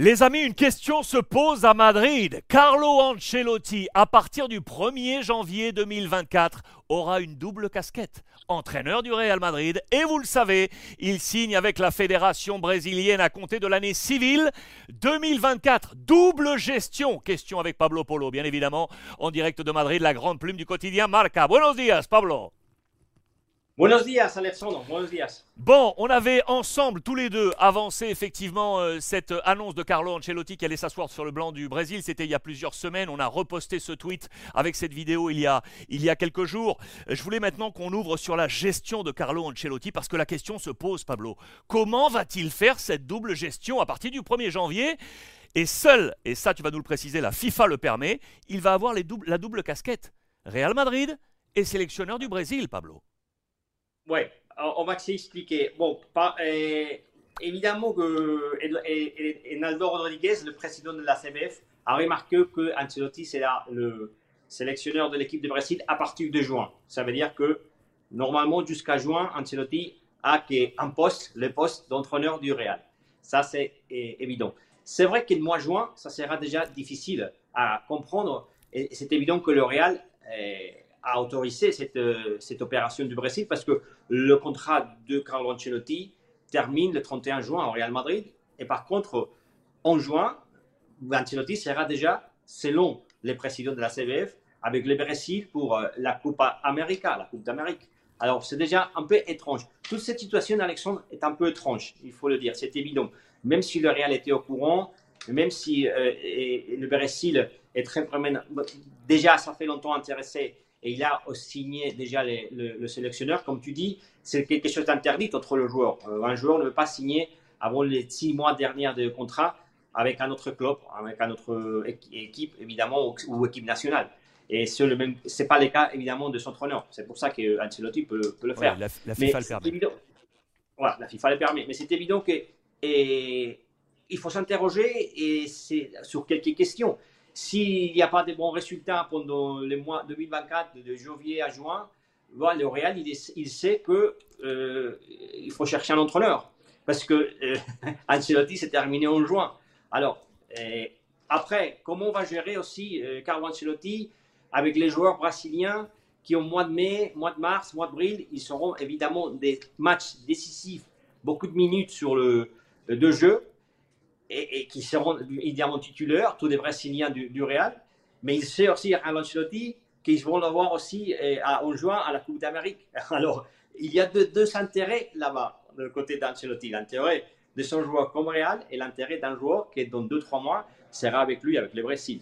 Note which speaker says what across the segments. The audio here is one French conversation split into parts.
Speaker 1: Les amis, une question se pose à Madrid. Carlo Ancelotti, à partir du 1er janvier 2024, aura une double casquette. Entraîneur du Real Madrid, et vous le savez, il signe avec la fédération brésilienne à compter de l'année civile 2024. Double gestion. Question avec Pablo Polo, bien évidemment, en direct de Madrid, la grande plume du quotidien Marca. Buenos días, Pablo.
Speaker 2: Buenos días, Alexandre. Buenos días.
Speaker 1: Bon, on avait ensemble, tous les deux, avancé effectivement euh, cette annonce de Carlo Ancelotti qui allait s'asseoir sur le blanc du Brésil. C'était il y a plusieurs semaines. On a reposté ce tweet avec cette vidéo il y a, il y a quelques jours. Je voulais maintenant qu'on ouvre sur la gestion de Carlo Ancelotti parce que la question se pose, Pablo. Comment va-t-il faire cette double gestion à partir du 1er janvier? Et seul, et ça tu vas nous le préciser, la FIFA le permet, il va avoir la double casquette. Real Madrid et sélectionneur du Brésil, Pablo.
Speaker 2: Oui, on va s'expliquer. Bon, euh, évidemment que Enaldo Rodriguez, le président de la CBF, a remarqué que Ancelotti sera le sélectionneur de l'équipe de Brésil à partir de juin. Ça veut dire que normalement jusqu'à juin, Ancelotti a un poste, le poste d'entraîneur du Real. Ça, c'est évident. C'est vrai que le mois de juin, ça sera déjà difficile à comprendre. Et c'est évident que le Real a autorisé cette, euh, cette opération du Brésil parce que le contrat de Carlo Ancelotti termine le 31 juin au Real Madrid. Et par contre, en juin, Ancelotti sera déjà, selon les présidents de la CBF, avec le Brésil pour euh, la Coupe América, la Coupe d'Amérique. Alors, c'est déjà un peu étrange. Toute cette situation, Alexandre, est un peu étrange, il faut le dire, c'est évident. Même si le Real était au courant, même si euh, le Brésil est très, déjà, ça fait longtemps intéressé et il a signé déjà le, sélectionneur. Comme tu dis, c'est quelque chose d'interdit entre le joueur. Euh, un joueur ne peut pas signer avant les six mois derniers de contrat avec un autre club, avec une autre équipe, évidemment, ou, équipe nationale. Et ce n'est pas le cas, évidemment, de son entraîneur. C'est pour ça qu'Ancelotti peut, peut le faire.
Speaker 1: la, FIFA le permet.
Speaker 2: voilà, la FIFA le permet. Mais c'est évident que et, il faut s'interroger et sur quelques questions. S'il n'y a pas de bons résultats pendant les mois 2024, de janvier à juin, le Real, il, sait qu'il euh, faut chercher un entraîneur. Parce que euh, Ancelotti s'est terminé en juin. Alors, euh, après, comment on va gérer aussi Carlo Ancelotti avec les joueurs brésiliens qui, au mois de mai, mois de mars, mois d'avril, ils seront évidemment des matchs décisifs, beaucoup de minutes sur le, de jeu et, qui seront évidemment titulaires, tous les Brésiliens du, Real. Mais il sait aussi à Ancelotti qu'ils vont l'avoir aussi eh, en juin à la Coupe d'Amérique. Alors, il y a deux, intérêts là-bas, de côté d'Ancelotti. L'intérêt de son joueur comme Real et l'intérêt d'un joueur qui, dans deux, trois mois, sera avec lui, avec le Brésil.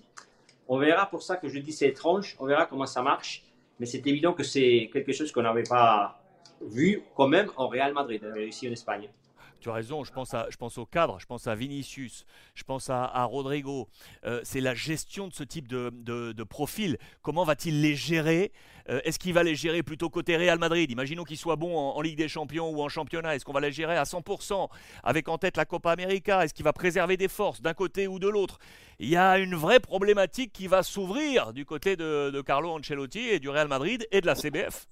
Speaker 2: On verra pour ça que je dis c'est étrange, on verra comment ça marche. Mais c'est évident que c'est quelque chose qu'on n'avait pas vu quand même au Real Madrid, ici en Espagne
Speaker 1: tu as raison, je pense, à, je pense au cadre, je pense à Vinicius, je pense à, Rodrigo. Euh, c'est la gestion de ce type de, de, profil. Comment va-t-il les gérer? Euh, Est-ce qu'il va les gérer plutôt côté Real Madrid? Imaginons qu'il soit bon en, Ligue des Champions ou en championnat. Est-ce qu'on va les gérer à 100% avec en tête la Copa América? Est-ce qu'il va préserver des forces d'un côté ou de l'autre? Il y a une vraie problématique qui va s'ouvrir du côté de, de Carlo Ancelotti et du Real Madrid et de la CBF.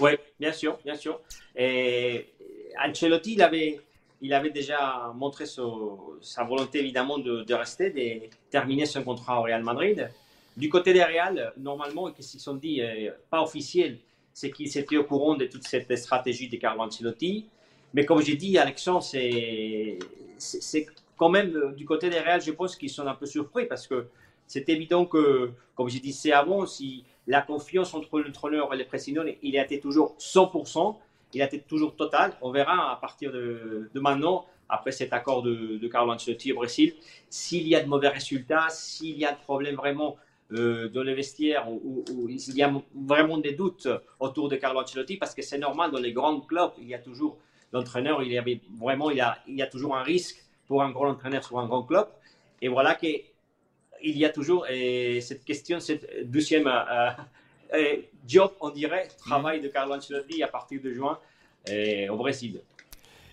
Speaker 2: Oui, bien sûr, bien sûr. Et Ancelotti, il avait, il avait déjà montré sa volonté évidemment de, rester, de terminer son contrat au Real Madrid. Du côté des Real, normalement, qu'est-ce qu'ils sont dit, euh, pas officiel, c'est qu'ils étaient au courant de toute cette stratégie de Carlo Ancelotti. Mais comme j'ai dit, Alexandre, c'est quand même euh, du côté des Real, je pense qu'ils sont un peu surpris parce que c'est évident que, comme dit c'est avant, si la confiance entre l'entraîneur et le président, il était toujours 100%, il été toujours total. On verra à partir de, maintenant, après cet accord de, Carlo Ancelotti au Brésil, s'il y a de mauvais résultats, s'il y a de problèmes vraiment euh, dans le vestiaire ou, s'il y a vraiment des doutes autour de Carlo Ancelotti, parce que c'est normal dans les grands clubs, il y a toujours l'entraîneur, il y avait vraiment, il a, il y a toujours un risque pour un grand entraîneur sur un grand club. Et voilà que il y a toujours cette question, cette deuxième euh, job, on dirait, travail de Carlo Ancelotti à partir de juin au Brésil.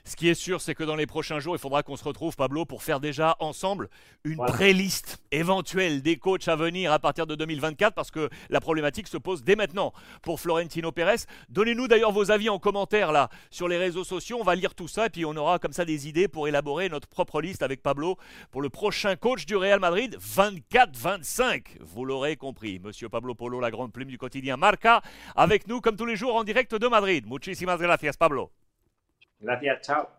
Speaker 1: Ce qui est sûr, c'est que dans les prochains jours, il faudra qu'on se retrouve, Pablo, pour faire déjà ensemble une
Speaker 2: Voilà.
Speaker 1: pré-liste éventuelle des coachs à venir à partir de 2024, parce que la problématique se pose dès maintenant pour Florentino Pérez. Donnez-nous d'ailleurs vos avis en commentaire là sur les réseaux sociaux. On va lire tout ça et puis on aura comme ça des idées pour élaborer notre propre liste avec Pablo pour le prochain coach du Real Madrid 24-25. Vous l'aurez compris, Monsieur Pablo Polo, la grande plume du quotidien Marca, avec nous comme tous les jours en direct de Madrid. Muchísimas gracias, Pablo.
Speaker 2: Gracias, chao.